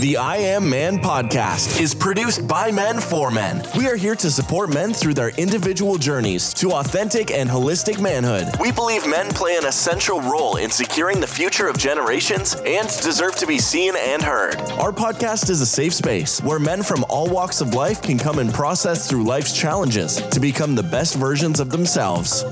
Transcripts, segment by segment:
The I Am Man podcast is produced by men for men. We are here to support men through their individual journeys to authentic and holistic manhood. We believe men play an essential role in securing the future of generations and deserve to be seen and heard. Our podcast is a safe space where men from all walks of life can come and process through life's challenges to become the best versions of themselves.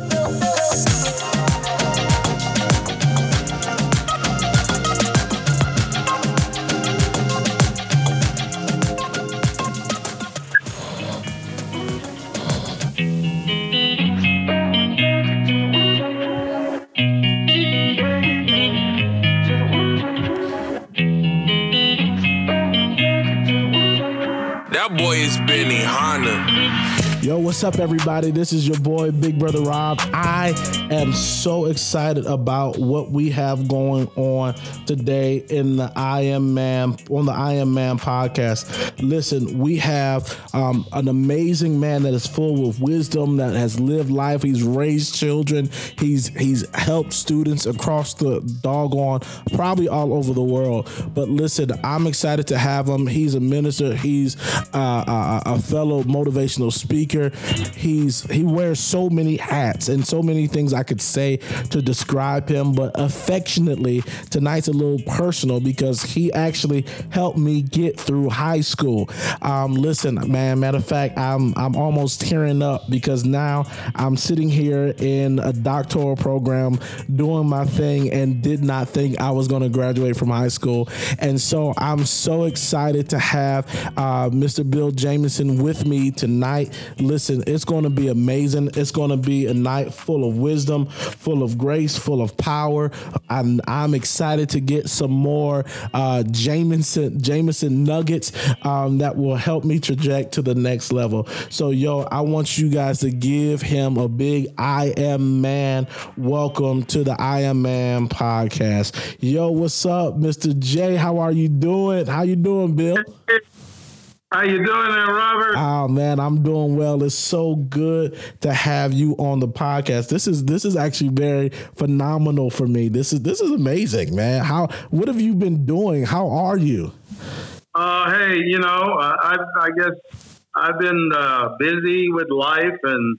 What's up, everybody? This is your boy, Big Brother Rob. I am so excited about what we have going on today in the I Am Man on the I Am Man podcast. Listen, we have um, an amazing man that is full of wisdom, that has lived life. He's raised children. He's he's helped students across the doggone, probably all over the world. But listen, I'm excited to have him. He's a minister. He's uh, a, a fellow motivational speaker. He's he wears so many hats and so many things I could say to describe him, but affectionately tonight's a little personal because he actually helped me get through high school. Um, listen, man. Matter of fact, I'm I'm almost tearing up because now I'm sitting here in a doctoral program doing my thing and did not think I was going to graduate from high school, and so I'm so excited to have uh, Mr. Bill Jameson with me tonight. Listen, it's going to be amazing. It's going to be a night full of wisdom, full of grace, full of power. I'm, I'm excited to get some more uh, Jameson Jameson nuggets um, that will help me traject to the next level. So, yo, I want you guys to give him a big I am man. Welcome to the I am man podcast. Yo, what's up, Mr. J? How are you doing? How you doing, Bill? How you doing there, Robert? Oh man, I'm doing well. It's so good to have you on the podcast. This is this is actually very phenomenal for me. This is this is amazing, man. How what have you been doing? How are you? Uh, hey, you know, uh, I, I guess I've been uh, busy with life and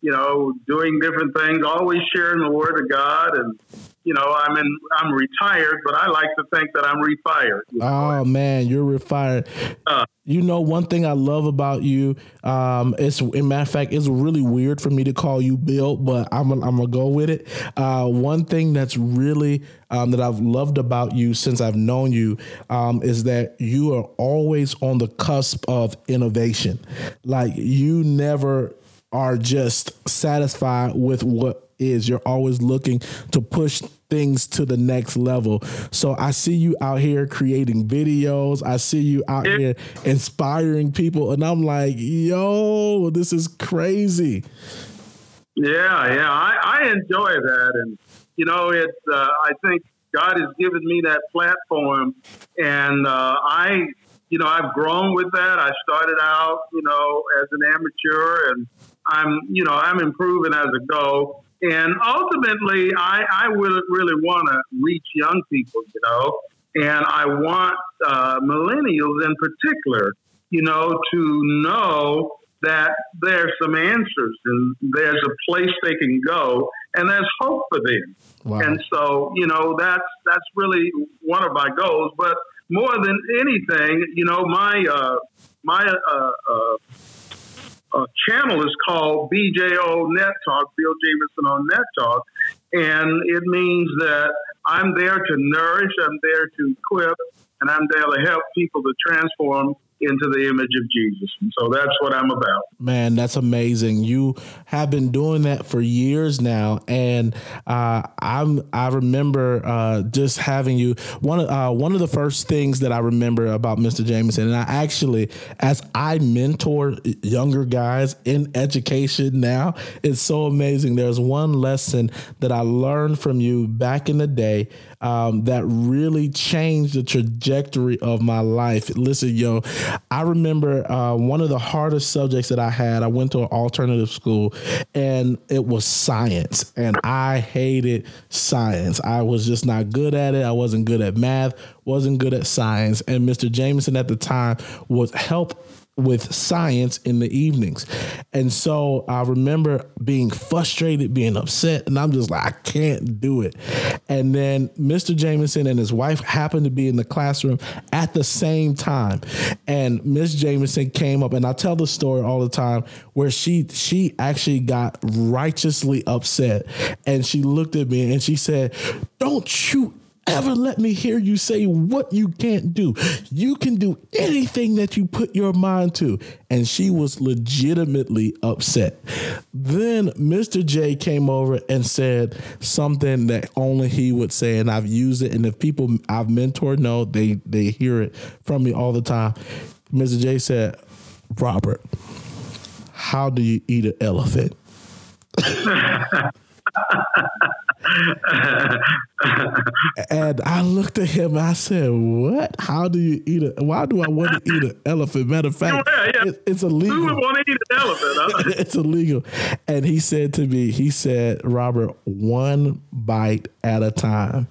you know doing different things. Always sharing the word of God and you know, I'm in, I'm retired, but I like to think that I'm refired. You know? Oh man, you're refired. Uh, you know, one thing I love about you, um, it's in matter of fact, it's really weird for me to call you Bill, but I'm I'm gonna go with it. Uh, one thing that's really um, that I've loved about you since I've known you um, is that you are always on the cusp of innovation. Like you never are just satisfied with what is you're always looking to push things to the next level. So I see you out here creating videos. I see you out here inspiring people and I'm like, "Yo, this is crazy." Yeah, yeah. I, I enjoy that and you know, it's uh, I think God has given me that platform and uh, I you know, I've grown with that. I started out, you know, as an amateur and I'm, you know, I'm improving as I go. And ultimately, I, I would really want to reach young people, you know, and I want uh, millennials in particular, you know, to know that there's some answers and there's a place they can go and there's hope for them. Wow. And so, you know, that's that's really one of my goals. But more than anything, you know, my uh, my uh, uh, channel is called BJO Net Talk, Bill Jameson on Net Talk. And it means that I'm there to nourish, I'm there to equip, and I'm there to help people to transform into the image of Jesus. And so that's what I'm about. Man, that's amazing. You have been doing that for years now, and uh, I'm I remember uh, just having you one of uh, one of the first things that I remember about Mr. Jameson, and I actually as I mentor younger guys in education now, it's so amazing. There's one lesson that I learned from you back in the day um, that really changed the trajectory of my life. Listen, yo, I remember uh, one of the hardest subjects that I had. I went to an alternative school, and it was science, and I hated science. I was just not good at it. I wasn't good at math. Wasn't good at science. And Mr. Jameson at the time was help with science in the evenings. And so I remember being frustrated, being upset, and I'm just like, I can't do it. And then Mr. Jameson and his wife happened to be in the classroom at the same time. And Miss Jameson came up, and I tell the story all the time where she she actually got righteously upset. And she looked at me and she said, Don't you ever let me hear you say what you can't do. You can do anything that you put your mind to. And she was legitimately upset. Then Mr. J came over and said something that only he would say, and I've used it. And if people I've mentored know, they they hear it from me all the time. Mr. J said, Robert, how do you eat an elephant? and I looked at him. I said, "What? How do you eat it? Why do I want to eat an elephant? Matter of fact, yeah, yeah. It, it's illegal. Who would want to eat an elephant? Huh? it's illegal." And he said to me, "He said, Robert, one bite at a time."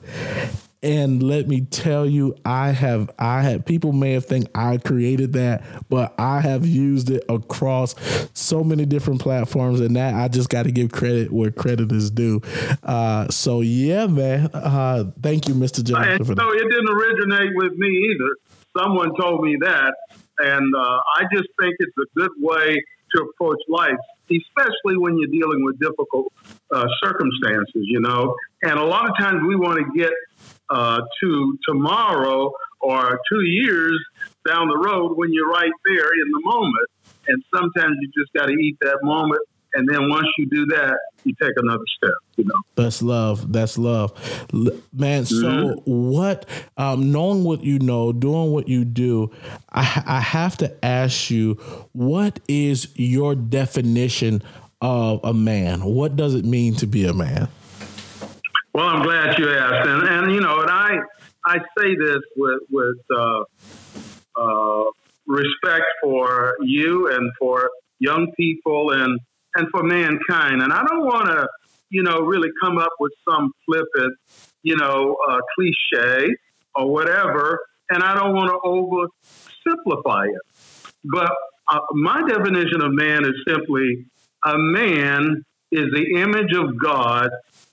And let me tell you, I have I have people may have think I created that, but I have used it across so many different platforms, and that I just got to give credit where credit is due. Uh, so yeah, man. Uh, thank you, Mr. Johnson. For no, it didn't originate with me either. Someone told me that, and uh, I just think it's a good way to approach life, especially when you're dealing with difficult uh, circumstances. You know, and a lot of times we want to get uh, to tomorrow or two years down the road when you're right there in the moment. And sometimes you just got to eat that moment. And then once you do that, you take another step. You know, that's love. That's love, man. So mm-hmm. what? Um, knowing what you know, doing what you do, I, I have to ask you, what is your definition of a man? What does it mean to be a man? Well, I'm glad you asked, and, and you know, and I I say this with with uh, uh, respect for you and for young people and and for mankind, and I don't want to you know really come up with some flippant you know uh, cliche or whatever, and I don't want to oversimplify it, but uh, my definition of man is simply a man is the image of God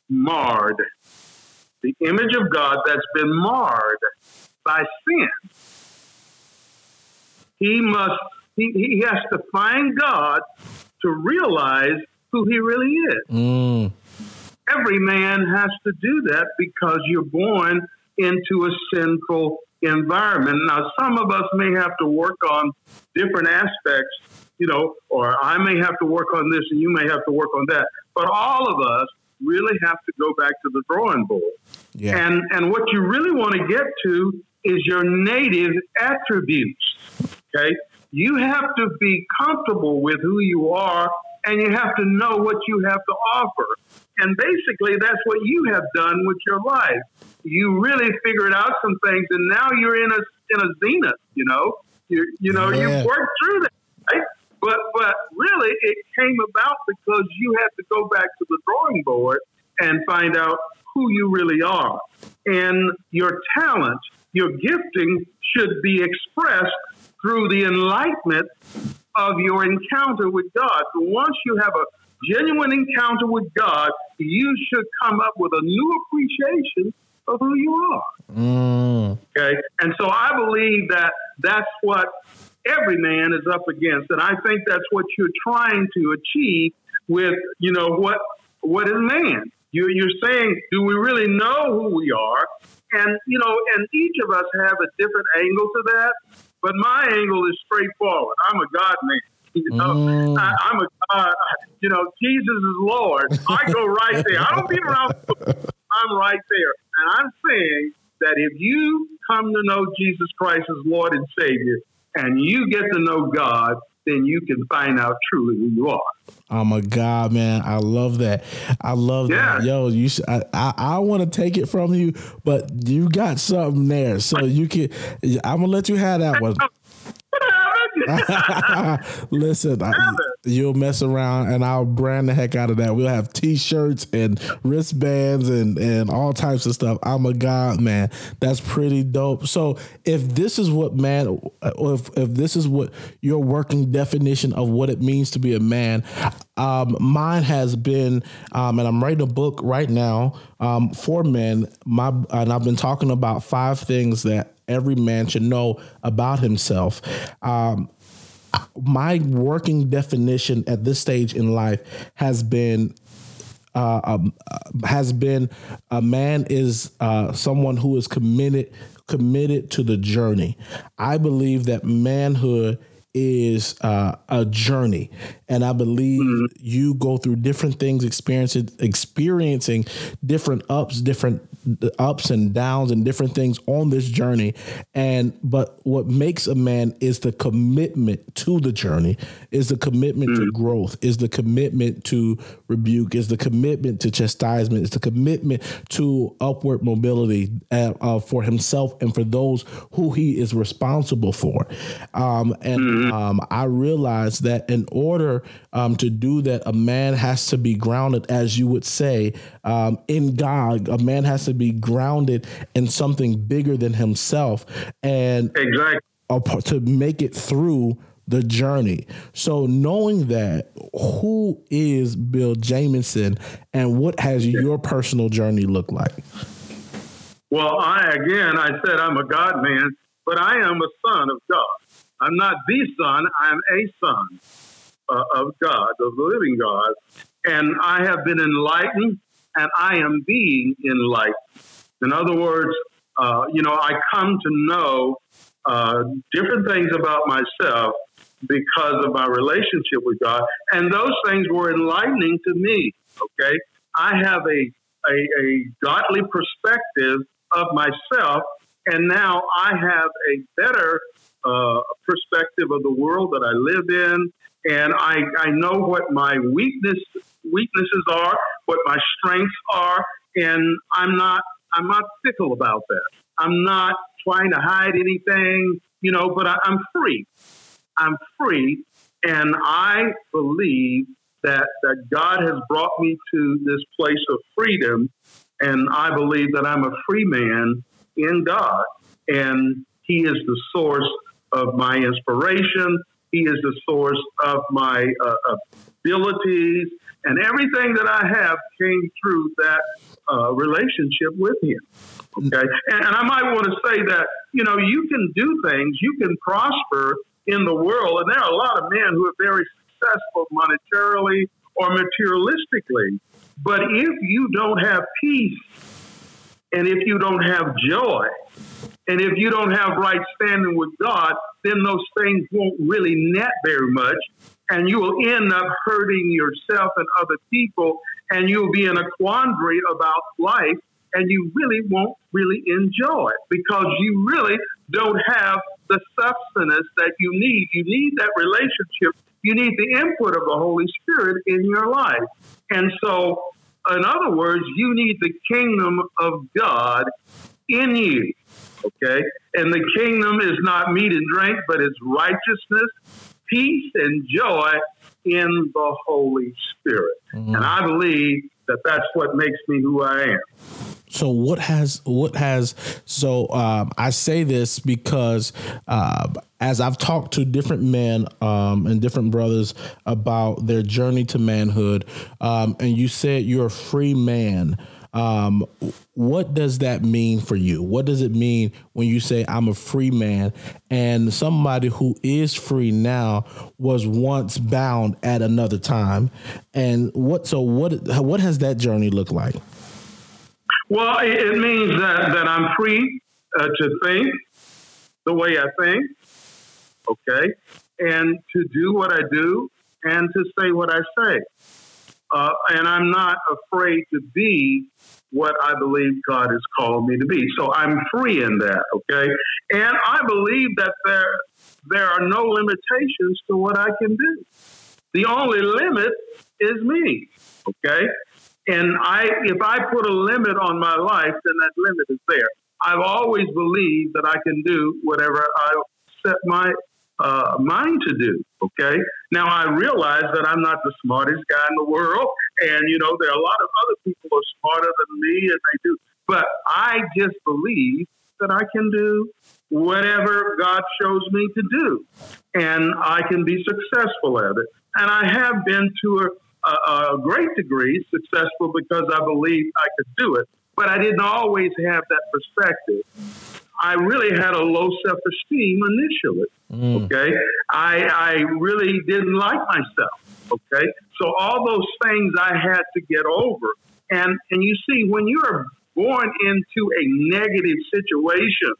marred. The image of God that's been marred by sin. He must, he, he has to find God to realize who he really is. Mm. Every man has to do that because you're born into a sinful environment. Now, some of us may have to work on different aspects, you know, or I may have to work on this and you may have to work on that. But all of us really have to go back to the drawing board. Yeah. And and what you really want to get to is your native attributes. Okay? You have to be comfortable with who you are and you have to know what you have to offer. And basically that's what you have done with your life. You really figured out some things and now you're in a in a zenith, you know. You you know, yeah. you've worked through that. But but really, it came about because you had to go back to the drawing board and find out who you really are, and your talent, your gifting should be expressed through the enlightenment of your encounter with God. So once you have a genuine encounter with God, you should come up with a new appreciation of who you are. Mm. Okay, and so I believe that that's what every man is up against. And I think that's what you're trying to achieve with, you know, what what is man? You're, you're saying, do we really know who we are? And, you know, and each of us have a different angle to that. But my angle is straightforward. I'm a God man. You know, mm. I, am a God. You know, Jesus is Lord. I go right there. I don't beat around. I'm right there, and I'm saying that if you come to know Jesus Christ as Lord and Savior, and you get to know God, then you can find out truly who you are. Oh my God, man! I love that. I love Yeah. that. Yo, you. Should, I I, I want to take it from you, but you got something there, so you can. I'm gonna let you have that one. Listen, I, you'll mess around, and I'll brand the heck out of that. We'll have T-shirts and wristbands and and all types of stuff. I'm a god, man. That's pretty dope. So, if this is what man, if if this is what your working definition of what it means to be a man, um, mine has been, um, and I'm writing a book right now um, for men. My and I've been talking about five things that every man should know about himself. Um, my working definition at this stage in life has been uh, um, uh, has been a man is uh, someone who is committed committed to the journey. I believe that manhood is uh, a journey, and I believe you go through different things, experiencing experiencing different ups, different ups and downs, and different things on this journey. And but what makes a man is the commitment to the journey, is the commitment to growth, is the commitment to rebuke, is the commitment to chastisement, is the commitment to upward mobility uh, uh, for himself and for those who he is responsible for. Um, and um, I realized that in order um, to do that, a man has to be grounded, as you would say, um, in God. A man has to be grounded in something bigger than himself, and exactly. to make it through the journey. So knowing that, who is Bill Jameson, and what has your personal journey looked like? Well, I again, I said I'm a God man, but I am a son of God. I'm not the son. I'm a son uh, of God, of the living God, and I have been enlightened, and I am being enlightened. In other words, uh, you know, I come to know uh, different things about myself because of my relationship with God, and those things were enlightening to me. Okay, I have a a, a godly perspective of myself, and now I have a better uh, perspective of the world that I live in, and I, I know what my weakness weaknesses are, what my strengths are, and I'm not I'm not fickle about that. I'm not trying to hide anything, you know, but I, I'm free. I'm free, and I believe that that God has brought me to this place of freedom, and I believe that I'm a free man in God, and He is the source of my inspiration. He is the source of my uh, abilities, and everything that I have came through that uh, relationship with Him. Okay, and, and I might want to say that you know you can do things, you can prosper in the world, and there are a lot of men who are very successful monetarily or materialistically. But if you don't have peace, and if you don't have joy, and if you don't have right standing with God, then those things won't really net very much. And you will end up hurting yourself and other people, and you'll be in a quandary about life, and you really won't really enjoy it because you really don't have the substance that you need. You need that relationship. You need the input of the Holy Spirit in your life. And so, in other words, you need the kingdom of God in you. Okay? And the kingdom is not meat and drink, but it's righteousness, peace, and joy in the Holy Spirit. Mm-hmm. And I believe that that's what makes me who I am. So what has what has so um, I say this because uh, as I've talked to different men um, and different brothers about their journey to manhood, um, and you said you're a free man. Um, what does that mean for you? What does it mean when you say I'm a free man and somebody who is free now was once bound at another time? And what so what what has that journey looked like? Well, it, means that, that I'm free uh, to think the way I think, okay, and to do what I do and to say what I say. Uh, and I'm not afraid to be what I believe God has called me to be. So I'm free in that, okay? And I believe that there there are no limitations to what I can do. The only limit is me. Okay? And I if I put a limit on my life, then that limit is there. I've always believed that I can do whatever I set my uh, mind to do. Okay. Now I realize that I'm not the smartest guy in the world, and you know there are a lot of other people who are smarter than me, and they do. But I just believe that I can do whatever God shows me to do, and I can be successful at it. And I have been to a, a, a great degree successful because I believed I could do it. But I didn't always have that perspective. I really had a low self esteem initially. Mm. Okay. I, I really didn't like myself. Okay. So all those things I had to get over. And, and you see, when you're born into a negative situation,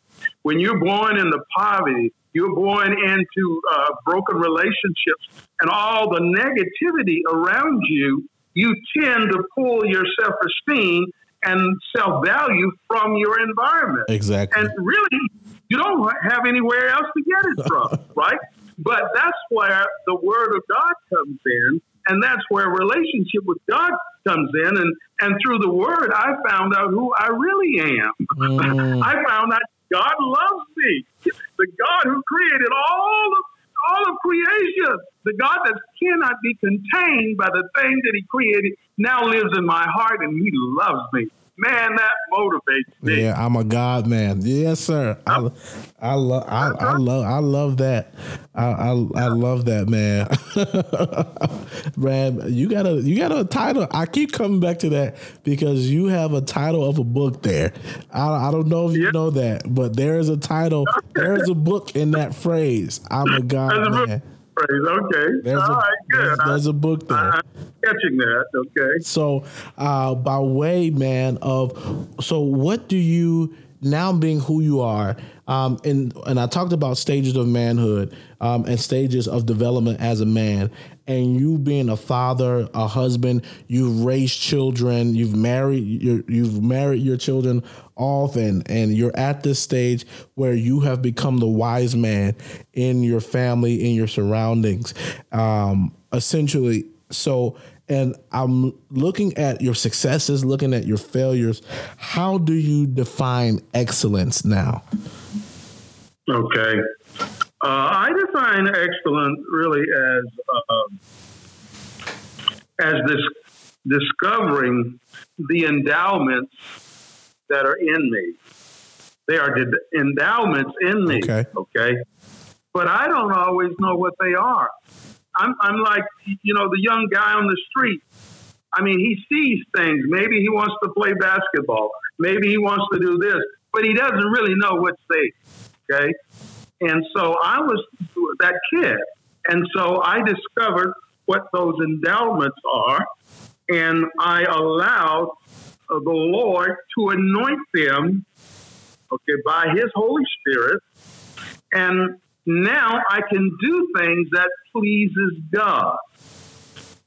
when you're born into poverty, you're born into uh, broken relationships and all the negativity around you, you tend to pull your self esteem and self value from your environment. Exactly. And really, you don't have anywhere else to get it from, right? But that's where the Word of God comes in, and that's where relationship with God comes in. And, and through the Word, I found out who I really am. Mm. I found out God loves me. The God who created all of all of creation, the God that cannot be contained by the thing that He created, now lives in my heart and He loves me man, that motivates me. Yeah, I'm a God man. Yes, sir. I, I love, I, I, love, I love that. I, I, I love that, man. Brad, you got a, you got a title. I keep coming back to that because you have a title of a book there. I, I don't know if you know that, but there is a title. There is a book in that phrase. I'm a God man phrase. Okay. There's All a, right, good. There's, there's, a book uh-huh. there. I'm catching that. Okay. So, uh, by way, man, of so what do you now being who you are, um, and and I talked about stages of manhood um, and stages of development as a man, and you being a father, a husband, you've raised children, you've married, you you've married your children off, and and you're at this stage where you have become the wise man in your family, in your surroundings, um, essentially. So and I'm looking at your successes, looking at your failures. How do you define excellence now? Okay. Uh, I define excellence really as uh, as this discovering the endowments that are in me. They are the endowments in me. Okay. Okay. But I don't always know what they are. I'm, I'm like, you know, the young guy on the street. I mean, he sees things. Maybe he wants to play basketball. Maybe he wants to do this, but he doesn't really know what's safe. Okay. And so I was that kid. And so I discovered what those endowments are. And I allowed uh, the Lord to anoint them, okay, by His Holy Spirit. And now I can do things that pleases God.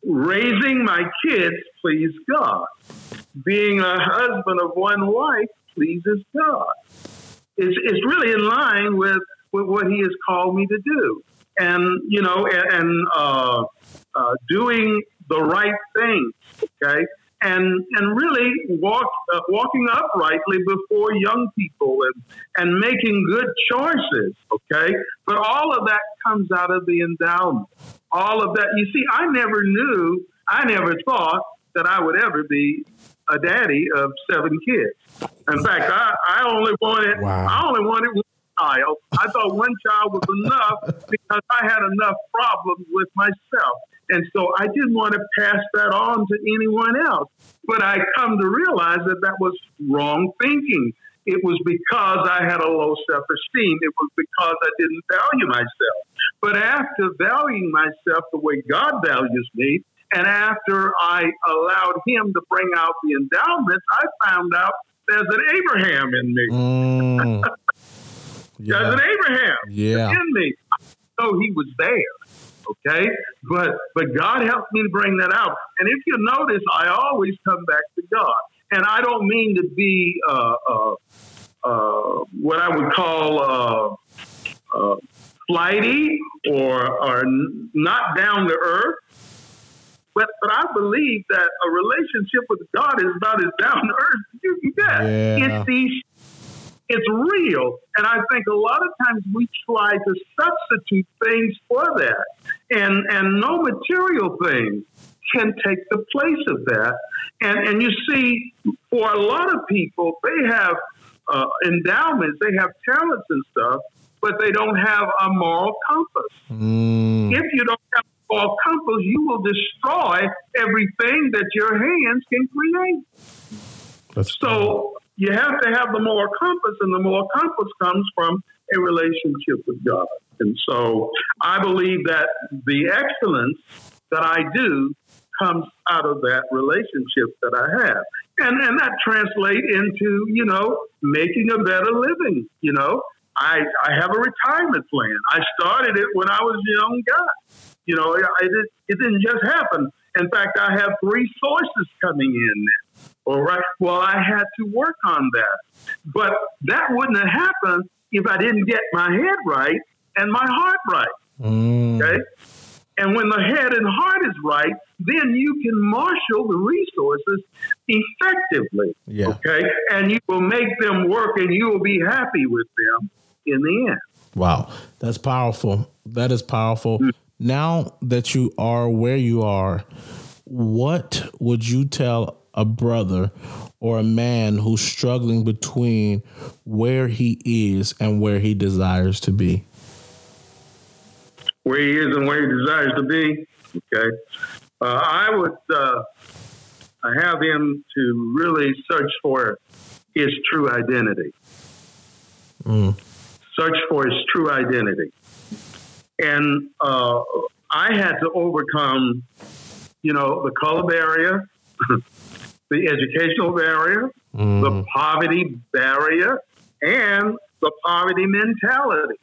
Raising my kids pleases God. Being a husband of one wife pleases God. It's, it's really in line with, with what He has called me to do. And, you know, and, and uh, uh, doing the right thing, okay? And and really walk uh, walking uprightly before young people and and making good choices okay? But all of that comes out of the endowment. All of that you see i never knew i never thought that i would ever be a daddy of seven kids. In fact i, I only wanted wow. i only wanted one child. I thought one child was enough because i had enough problems with myself and so I didn't want to pass that on to anyone else. But I come to realize that that was wrong thinking. It was because I had a low self esteem. It was because I didn't value myself. But after valuing myself the way God values me, and after I allowed Him to bring out the endowments, I found out there's an Abraham in me. Mm. Yeah. There's an Abraham yeah. in me. So he was there. Okay, but but God helped me to bring that out. And if you notice, I always come back to God, and I don't mean to be uh, uh, uh, what I would call uh, uh, flighty or or not down to earth. But but I believe that a relationship with God is about as down to earth as you can get. Yeah. It's these it's real. And I think a lot of times we try to substitute things for that. And and no material things can take the place of that. And and you see, for a lot of people, they have uh, endowments, they have talents and stuff, but they don't have a moral compass. Mm. If you don't have a moral compass, you will destroy everything that your hands can create. That's So you have to have the moral compass, and the moral compass comes from a relationship with God. And so I believe that the excellence that I do comes out of that relationship that I have. And and that translates into, you know, making a better living. You know, I I have a retirement plan. I started it when I was a young guy. You know, I did, it didn't just happen. In fact, I have three sources coming in now. All right. Well, I had to work on that. But that wouldn't have happened if I didn't get my head right and my heart right. Mm. Okay. And when the head and heart is right, then you can marshal the resources effectively. Yeah. Okay. And you will make them work and you will be happy with them in the end. Wow, that's powerful. That is powerful. Now that you are where you are, what would you tell a brother or a man who's struggling between where he is and where he desires to be? where he is and where he desires to be. Okay. Uh, I would uh, have him to really search for his true identity. Mm. Search for his true identity. And uh, I had to overcome, you know, the color barrier, the educational barrier, Mm. the poverty barrier, and the poverty mentality,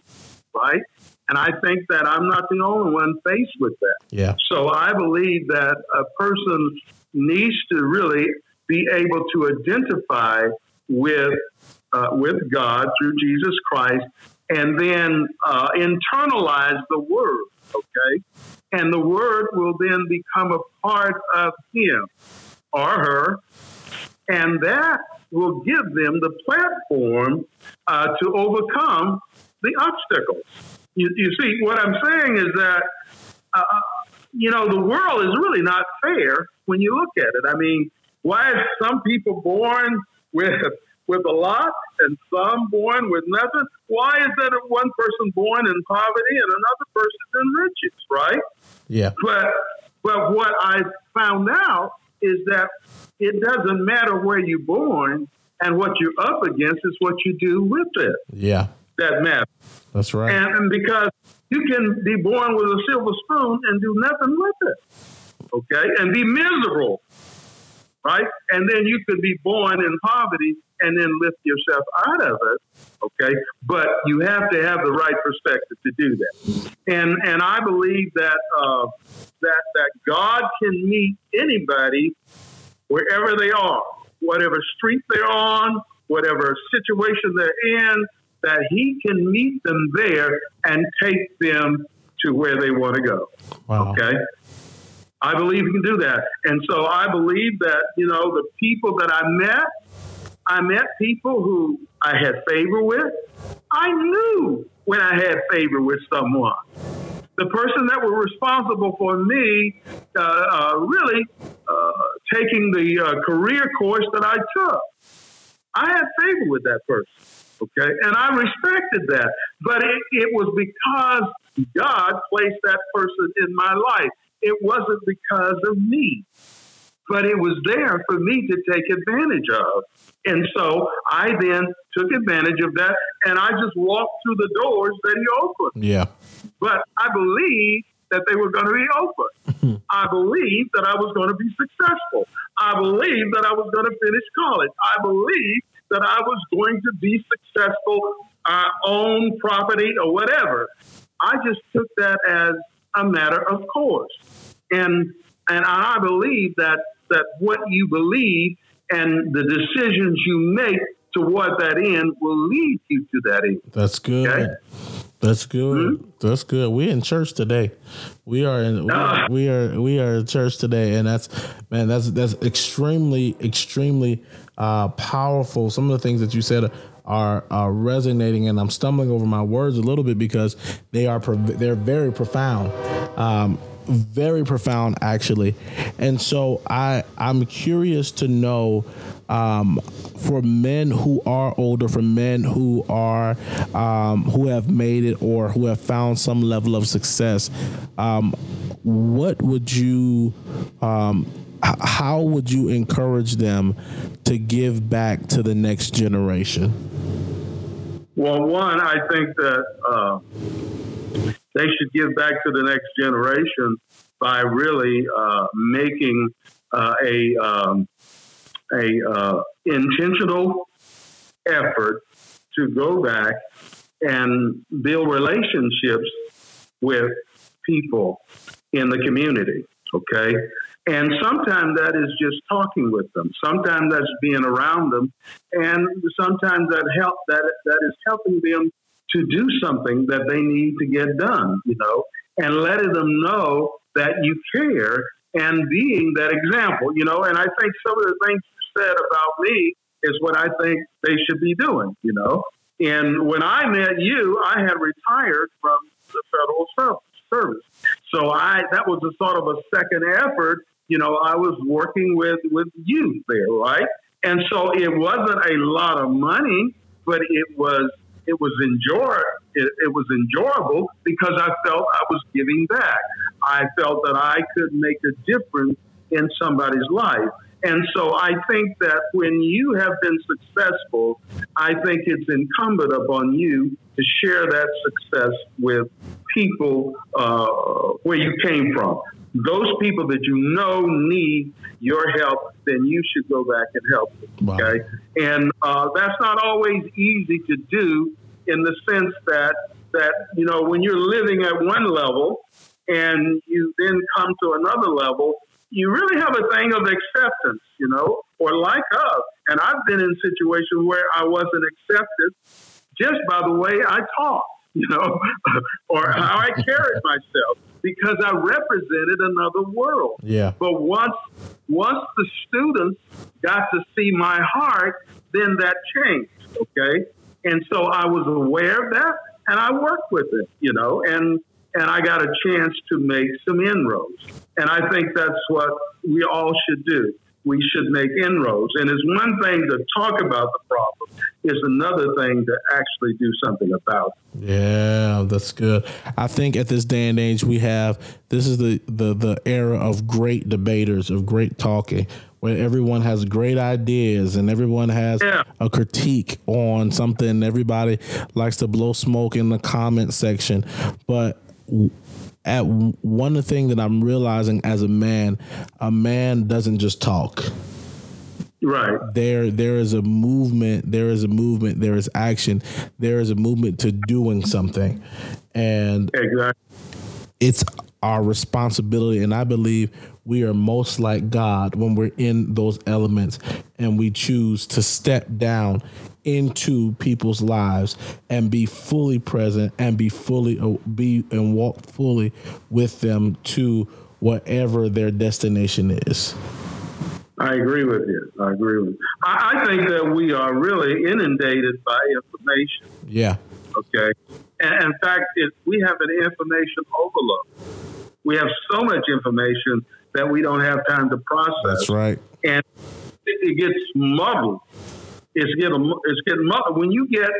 right? And I think that I'm not the only one faced with that. Yeah. So I believe that a person needs to really be able to identify with uh, with God through Jesus Christ, and then uh, internalize the Word. Okay, and the Word will then become a part of him or her, and that will give them the platform uh, to overcome the obstacles. You, you see, what I'm saying is that, uh, you know, the world is really not fair when you look at it. I mean, why is some people born with with a lot and some born with nothing? Why is that one person born in poverty and another person in riches, right? Yeah. But but what I found out is that it doesn't matter where you're born and what you're up against is what you do with it Yeah. that matters. That's right. And, and because you can be born with a silver spoon and do nothing with it, okay, and be miserable, right? And then you could be born in poverty and then lift yourself out of it, okay? But you have to have the right perspective to do that. And and I believe that uh, that that God can meet anybody wherever they are, whatever street they're on, whatever situation they're in, that He can meet them there and take them to where they want to go. wow. Okay. I believe He can do that. And so I believe that, you know, the people that I met, I met people who I had favor with. I knew when I had favor with someone. The person that was responsible for me uh, uh, really uh, taking the uh, career course that I took, I had favor with that person. Okay. And I respected that. But it, it was because God placed that person in my life. It wasn't because of me, but it was there for me to take advantage of. And so I then took advantage of that and I just walked through the doors that he opened. Yeah. But I believed that they were going to be open. I believed that I was going to be successful. I believed that I was going to finish college. I believed that I was going to be successful, uh, own property or whatever. I just took that as a matter of course. And and I believe that that what you believe and the decisions you make toward that end will lead you to that end. That's good. Okay. That's good. Mm-hmm. That's good. We're in church today. We are in we are, we are we are in church today, and that's man, that's that's extremely extremely uh, powerful. Some of the things that you said are, are resonating, and I'm stumbling over my words a little bit because they are they're very profound. Um, very profound actually and so i i'm curious to know um, for men who are older, for men who are um, who have made it or who have found some level of success, um, what would you? Um, how would you encourage them to give back to the next generation? Well, one, I think that uh, they should give back to the next generation by really uh, making uh, a um, a uh, intentional effort to go back and build relationships with people in the community. Okay. And sometimes that is just talking with them. Sometimes that's being around them. And sometimes that help that that is helping them to do something that they need to get done, you know, and letting them know that you care and being that example, you know. And I think some of the things you said about me is what I think they should be doing, you know. And when I met you, I had retired from the federal service. So I that was a sort of a second effort. You know, I was working with with youth there, right? And so it wasn't a lot of money, but it was it was enjoy it, it was enjoyable because I felt I was giving back. I felt that I could make a difference in somebody's life. And so I think that when you have been successful, I think it's incumbent upon you to share that success with people uh, where you came from. Those people that you know need your help, then you should go back and help them. Wow. Okay, and uh, that's not always easy to do in the sense that that you know when you're living at one level and you then come to another level, you really have a thing of acceptance, you know, or like us. And I've been in situations where I wasn't accepted just by the way I talk, you know, or how I carried myself because I represented another world. Yeah. But once once the students got to see my heart, then that changed. Okay. And so I was aware of that and I worked with it, you know, and and I got a chance to make some inroads. And I think that's what we all should do. We should make inroads. And it's one thing to talk about the problem, it's another thing to actually do something about it. Yeah, that's good. I think at this day and age we have this is the the the era of great debaters, of great talking where everyone has great ideas and everyone has yeah. a critique on something. Everybody likes to blow smoke in the comment section, but at one thing that I'm realizing as a man, a man doesn't just talk. Right. There there is a movement, there is a movement, there is action, there is a movement to doing something. And exactly. it's our responsibility and I believe we are most like God when we're in those elements and we choose to step down into people's lives and be fully present and be fully uh, be and walk fully with them to whatever their destination is. I agree with you. I agree with you. I, I think that we are really inundated by information. Yeah. Okay. And in fact, it, we have an information overload. We have so much information that we don't have time to process. That's right. And it, it gets muddled it's getting it's getting when you get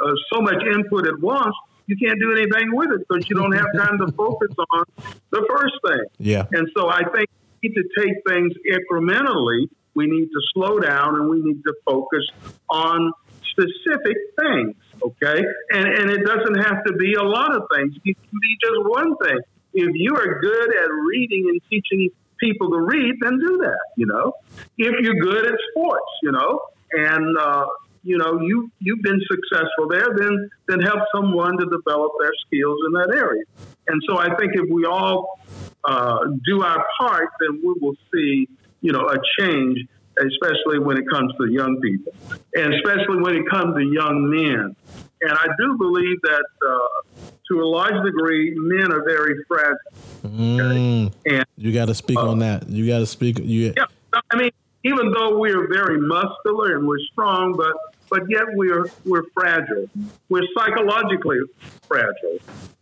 uh, so much input at once. You can't do anything with it because you don't have time to focus on the first thing. Yeah. And so I think we need to take things incrementally. We need to slow down and we need to focus on specific things. Okay. And, and it doesn't have to be a lot of things. It can be just one thing. If you are good at reading and teaching people to read, then do that, you know. If you're good at sports, you know, and uh, you know you you've been successful there, then then help someone to develop their skills in that area. And so I think if we all uh, do our part, then we will see you know a change, especially when it comes to young people, and especially when it comes to young men. And I do believe that uh, to a large degree, men are very fragile. Mm. And You got to speak Uh, on that. You got to speak. You, yeah, I mean, even though we're very muscular and we're strong, but but yet we're we're fragile. We're psychologically fragile,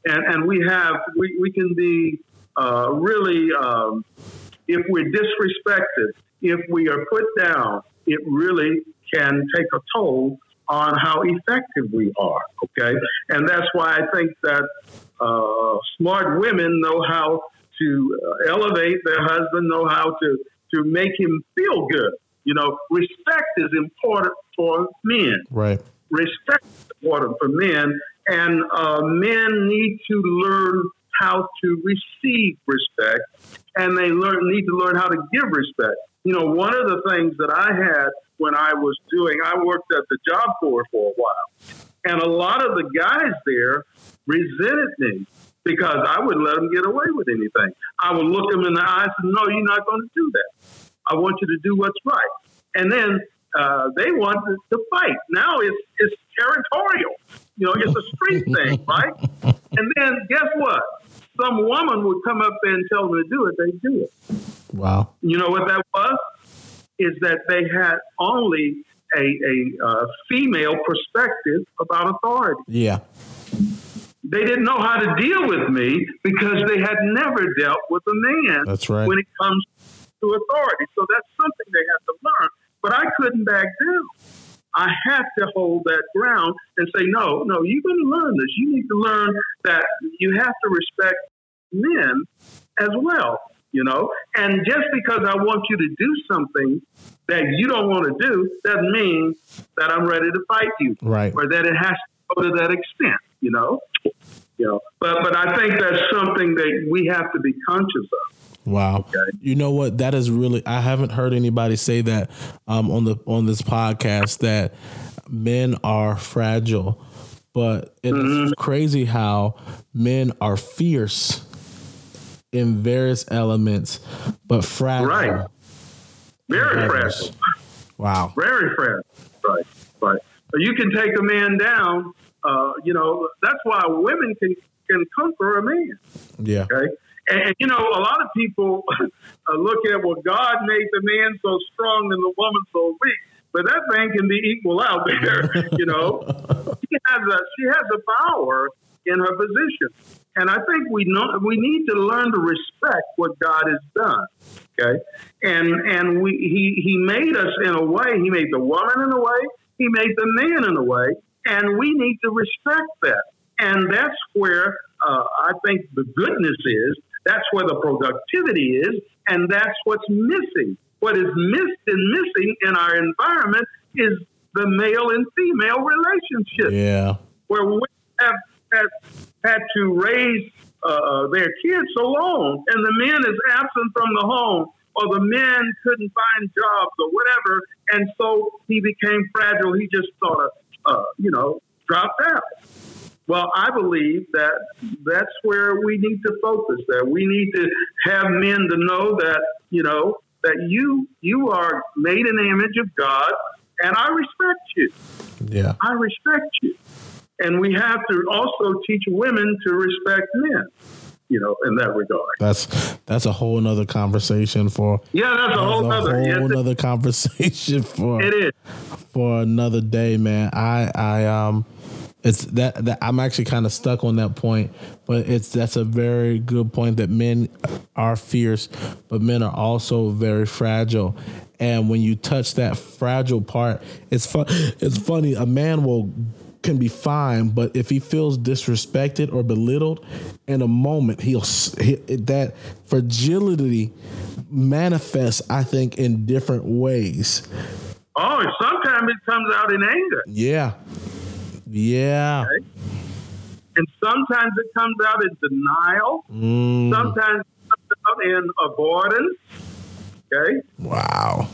and and we have we, we can be uh, really um, if we're disrespected, if we are put down, it really can take a toll on how effective we are. Okay, and that's why I think that uh, smart women know how to uh, elevate their husband, know how to to make him feel good. You know, respect is important for men. right. Respect is important for men, and uh, men need to learn how to receive respect, and they learn need to learn how to give respect. You know, one of the things that I had when I was doing, I worked at the Job Corps for a while, and a lot of the guys there resented me because I wouldn't let them get away with anything. I would look them in the eyes and say, no, you're not going to do that. I want you to do what's right. And then uh, they want to, to fight. Now it's it's territorial. You know, it's a street thing, right? And then guess what? Some woman would come up there and tell them to do it. They do it. Wow. You know what that was? Is that they had only a, a uh, female perspective about authority. Yeah. They didn't know how to deal with me because they had never dealt with a man That's right. when it comes to authority. So that's something they have to learn. But I couldn't back down. I had to hold that ground and say, no, no, you're going to learn this. You need to learn that you have to respect men as well, you know? And just because I want you to do something that you don't want to do doesn't mean that I'm ready to fight you Right. or that it has to go to that extent, you know? You know, but but I think that's something that we have to be conscious of. Wow. You know what? That is really I haven't heard anybody say that um, on the on this podcast that men are fragile. But it's Mm-hmm. crazy how men are fierce in various elements, but fragile. Right. Very fragile. Wow. Very fragile. Right. Right. But you can take a man down. Uh, you know, that's why women can can conquer a man. Yeah. Okay. And, you know, a lot of people uh, look at well, God made the man so strong and the woman so weak, but that thing can be equal out there. you know, she has a she has a power in her position, and I think we know we need to learn to respect what God has done. Okay, and and we he he made us in a way. He made the woman in a way. He made the man in a way, and we need to respect that. And that's where uh, I think the goodness is. That's where the productivity is, and that's what's missing. What is missed and missing in our environment is the male and female relationship, Yeah. where women have, have had to raise uh, their kids alone, and the man is absent from the home, or the men couldn't find jobs or whatever, and so he became fragile. He just sort of, uh, you know, dropped out. Well, I believe that that's where we need to focus. That we need to have men to know that you know that you you are made in the image of God, and I respect you. Yeah. I respect you. And we have to also teach women to respect men. You know, in that regard. That's that's a whole nother conversation for Yeah, that's a that's whole a. Whole it- nother conversation for it is. for another day, man. I I um it's that that I'm actually kind of stuck on that point, but it's that's a very good point that men are fierce, but men are also very fragile. And when you touch that fragile part, it's fun. It's funny. A man will can be fine, but if he feels disrespected or belittled, in a moment he'll he, that fragility manifests. I think in different ways. Oh, sometimes it comes out in anger, Yeah. Yeah. and sometimes it comes out in denial. Mm, Sometimes it comes out in avoidance. Okay, wow.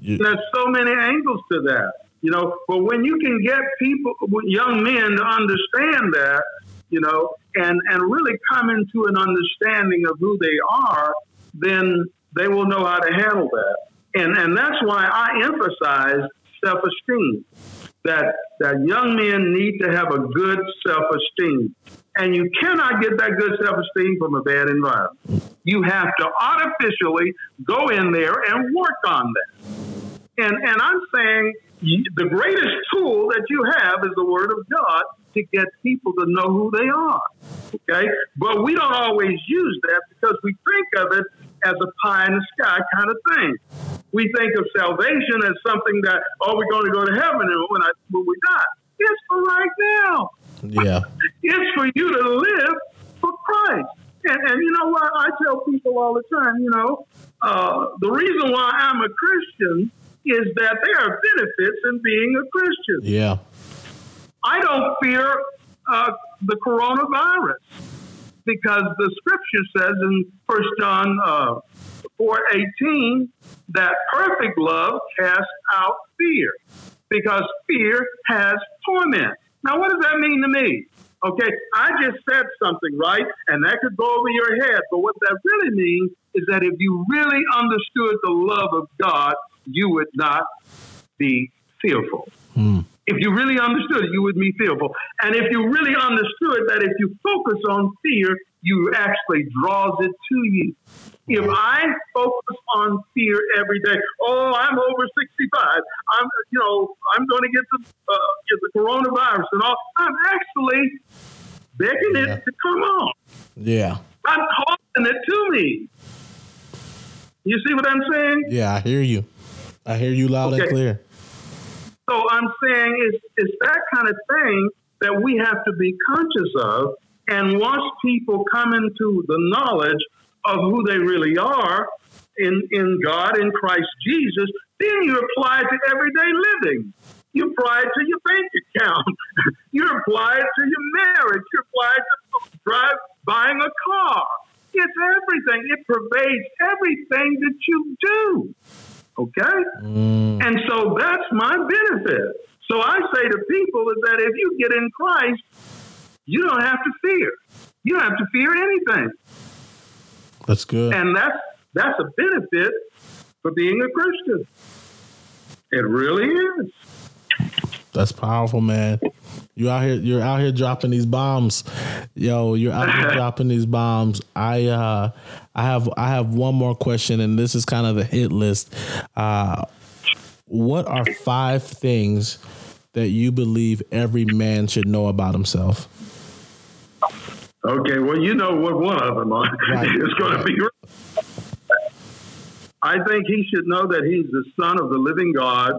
You- there's so many angles to that, you know. But when you can get people, young men, to understand that, you know, and and really come into an understanding of who they are, then they will know how to handle that. And and that's why I emphasize self-esteem. That that young men need to have a good self-esteem, and you cannot get that good self-esteem from a bad environment. You have to artificially go in there and work on that. And and I'm saying the greatest tool that you have is the Word of God to get people to know who they are. Okay? But we don't always use that because we think of it as a pie in the sky kind of thing. We think of salvation as something that, oh, we're going to go to heaven and when, I, when we're not. It's for right now. Yeah. It's for you to live for Christ. And, and you know what? I tell people all the time, you know, uh, the reason why I'm a Christian is that there are benefits in being a Christian. Yeah. I don't fear uh, the coronavirus because the scripture says in First John uh, four eighteen that perfect love casts out fear because fear has torment. Now, what does that mean to me? Okay, I just said something, right? And that could go over your head. But what that really means is that if you really understood the love of God, you would not be fearful. Mm. If you really understood it, you would be fearful. And if you really understood that if you focus on fear, you actually draws it to you. If I focus on fear every day, oh, I'm over 65. I'm, you know, I'm going to get the uh, get the coronavirus and all. I'm actually begging yeah. it to come on. Yeah. I'm calling it to me. You see what I'm saying? Yeah, I hear you. I hear you loud okay. and clear. So I'm saying it's, it's that kind of thing that we have to be conscious of. And once people come into the knowledge of who they really are in, in God, in Christ Jesus, then you apply it to everyday living. You apply it to your bank account. you apply it to your marriage. You apply it to drive, buying a car. It's everything. It pervades everything that you do. Okay? Mm. And so that's my benefit. So I say to people is that if you get in Christ, you don't have to fear. You don't have to fear anything. That's good. And that's that's a benefit for being a Christian. It really is. That's powerful, man. You out here you're out here dropping these bombs. Yo, you're out here dropping these bombs. I uh I have I have one more question and this is kind of the hit list. Uh what are five things that you believe every man should know about himself? Okay, well, you know what one of them are. Right. it's going to be. I think he should know that he's the son of the living God.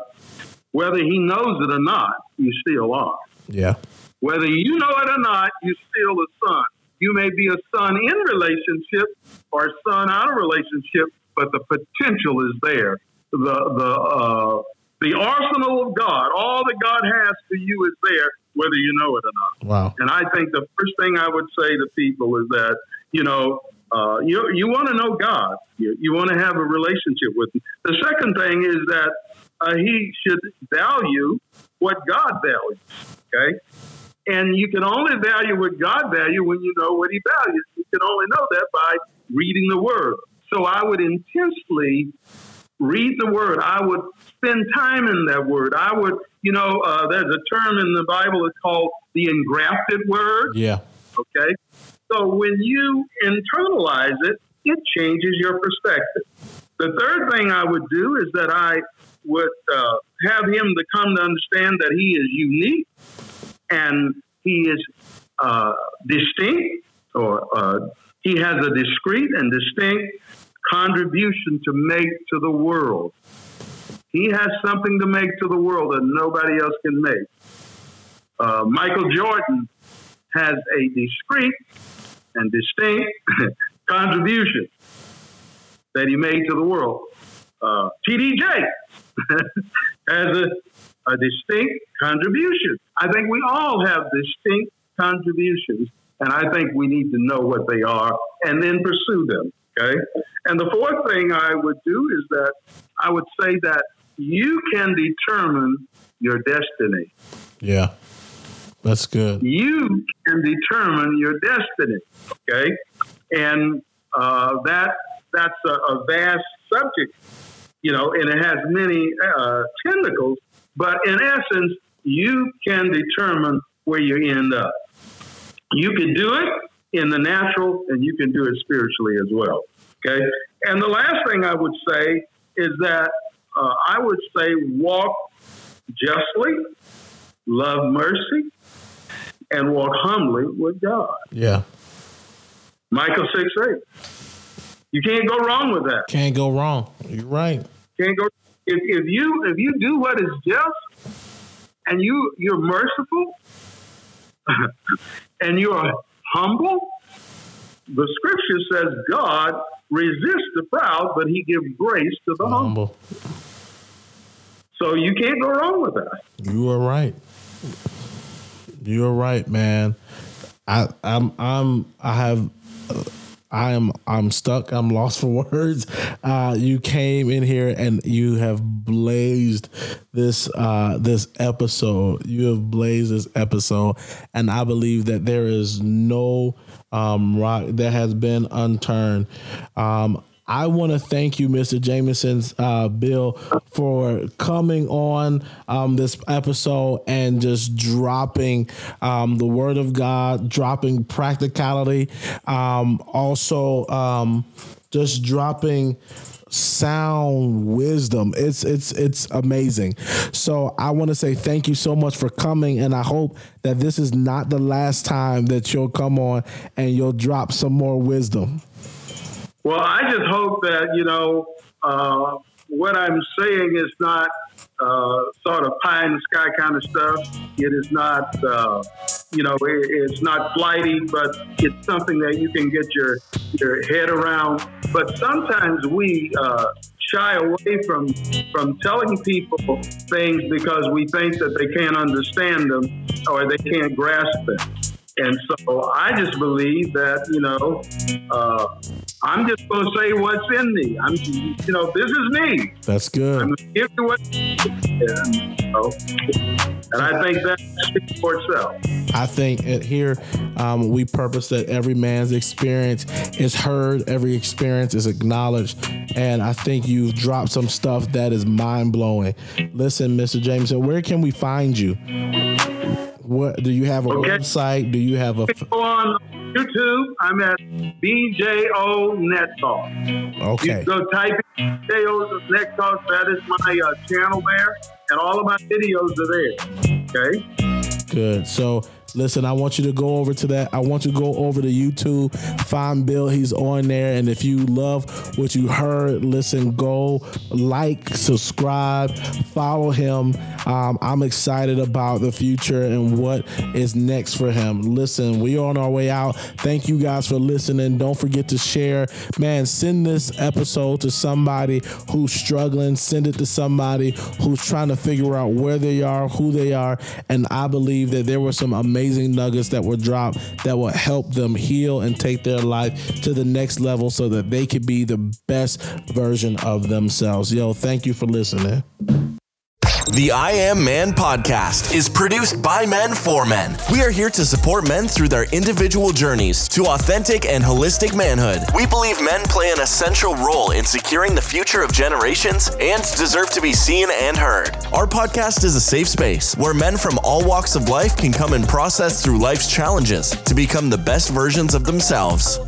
Whether he knows it or not, you still are. Yeah. Whether you know it or not, you still a son. You may be a son in relationship or a son out of relationship, but the potential is there. The the uh, the arsenal of God, all that God has for you is there, whether you know it or not. Wow. And I think the first thing I would say to people is that, you know, uh, you, you want to know God. You, you want to have a relationship with Him. The second thing is that uh, He should value what God values. Okay? And you can only value what God values when you know what He values. You can only know that by reading the Word. So I would intensely read the Word. I would spend time in that Word. I would, you know, uh, there's a term in the Bible it's called the engrafted Word. Yeah. Okay. So when you internalize it, it changes your perspective. The third thing I would do is that I would uh, have him to come to understand that he is unique and he is uh, distinct, or uh, he has a discrete and distinct contribution to make to the world. He has something to make to the world that nobody else can make. Uh, Michael Jordan has a discrete and distinct contribution that he made to the world. Uh, TDJ has a, a distinct contribution. I think we all have distinct contributions, and I think we need to know what they are and then pursue them. Okay. And the fourth thing I would do is that I would say that you can determine your destiny. Yeah. That's good. You can determine your destiny. Okay. And uh, that that's a, a, vast subject, you know, and it has many uh, tentacles. But in essence, you can determine where you end up. You can do it in the natural and you can do it spiritually as well. Okay. And the last thing I would say is that uh, I would say walk justly, love mercy, and walk humbly with God. Yeah. Micah 6 8. You can't go wrong with that. Can't go wrong. You're right. Can't go if, if you if you do what is just and you you're merciful and you are humble, the scripture says God resists the proud, but he gives grace to the humble. humble. So you can't go wrong with that. You are right. You are right, man. I I'm I'm I have I am I'm stuck. I'm lost for words. Uh, you came in here and you have blazed this uh, this episode. You have blazed this episode, and I believe that there is no um, rock that has been unturned. Um, I want to thank you, Mr. Jameson's uh, Bill, for coming on um, this episode and just dropping um, the word of God, dropping practicality, um, also um, just dropping sound wisdom. It's it's it's amazing. So I want to say thank you so much for coming and I hope that this is not the last time that you'll come on and you'll drop some more wisdom. Well, I just hope that, you know, uh, what I'm saying is not uh, sort of pie in the sky kind of stuff. It is not, uh, you know, it, it's not flighty, but it's something that you can get your your head around. But sometimes we uh, shy away from from telling people things because we think that they can't understand them or they can't grasp them. And so I just believe that, you know, uh, I'm just going to say what's in me. I'm, you know, this is me. That's good. I'm give you what, and, you know, and I think that speaks for itself. I think here um, we purpose that every man's experience is heard, every experience is acknowledged, and I think you've dropped some stuff that is mind blowing. Listen, Mr. Jameson, where can we find you? What do you have a okay. website? Do you have a on YouTube? I'm at BJO Net Talk. Okay. You go type in BJO Net Talk. That is my uh, channel there, and all of my videos are there. Okay. Good. So Listen, I want you to go over to that. I want you to go over to YouTube, find Bill. He's on there. And if you love what you heard, listen, go like, subscribe, follow him. Um, I'm excited about the future and what is next for him. Listen, we are on our way out. Thank you guys for listening. Don't forget to share. Man, send this episode to somebody who's struggling. Send it to somebody who's trying to figure out where they are, who they are. And I believe that there were some amazing amazing nuggets that were dropped that will help them heal and take their life to the next level so that they could be the best version of themselves. Yo, thank you for listening. The I Am Man podcast is produced by men for men. We are here to support men through their individual journeys to authentic and holistic manhood. We believe men play an essential role in securing the future of generations and deserve to be seen and heard. Our podcast is a safe space where men from all walks of life can come and process through life's challenges to become the best versions of themselves.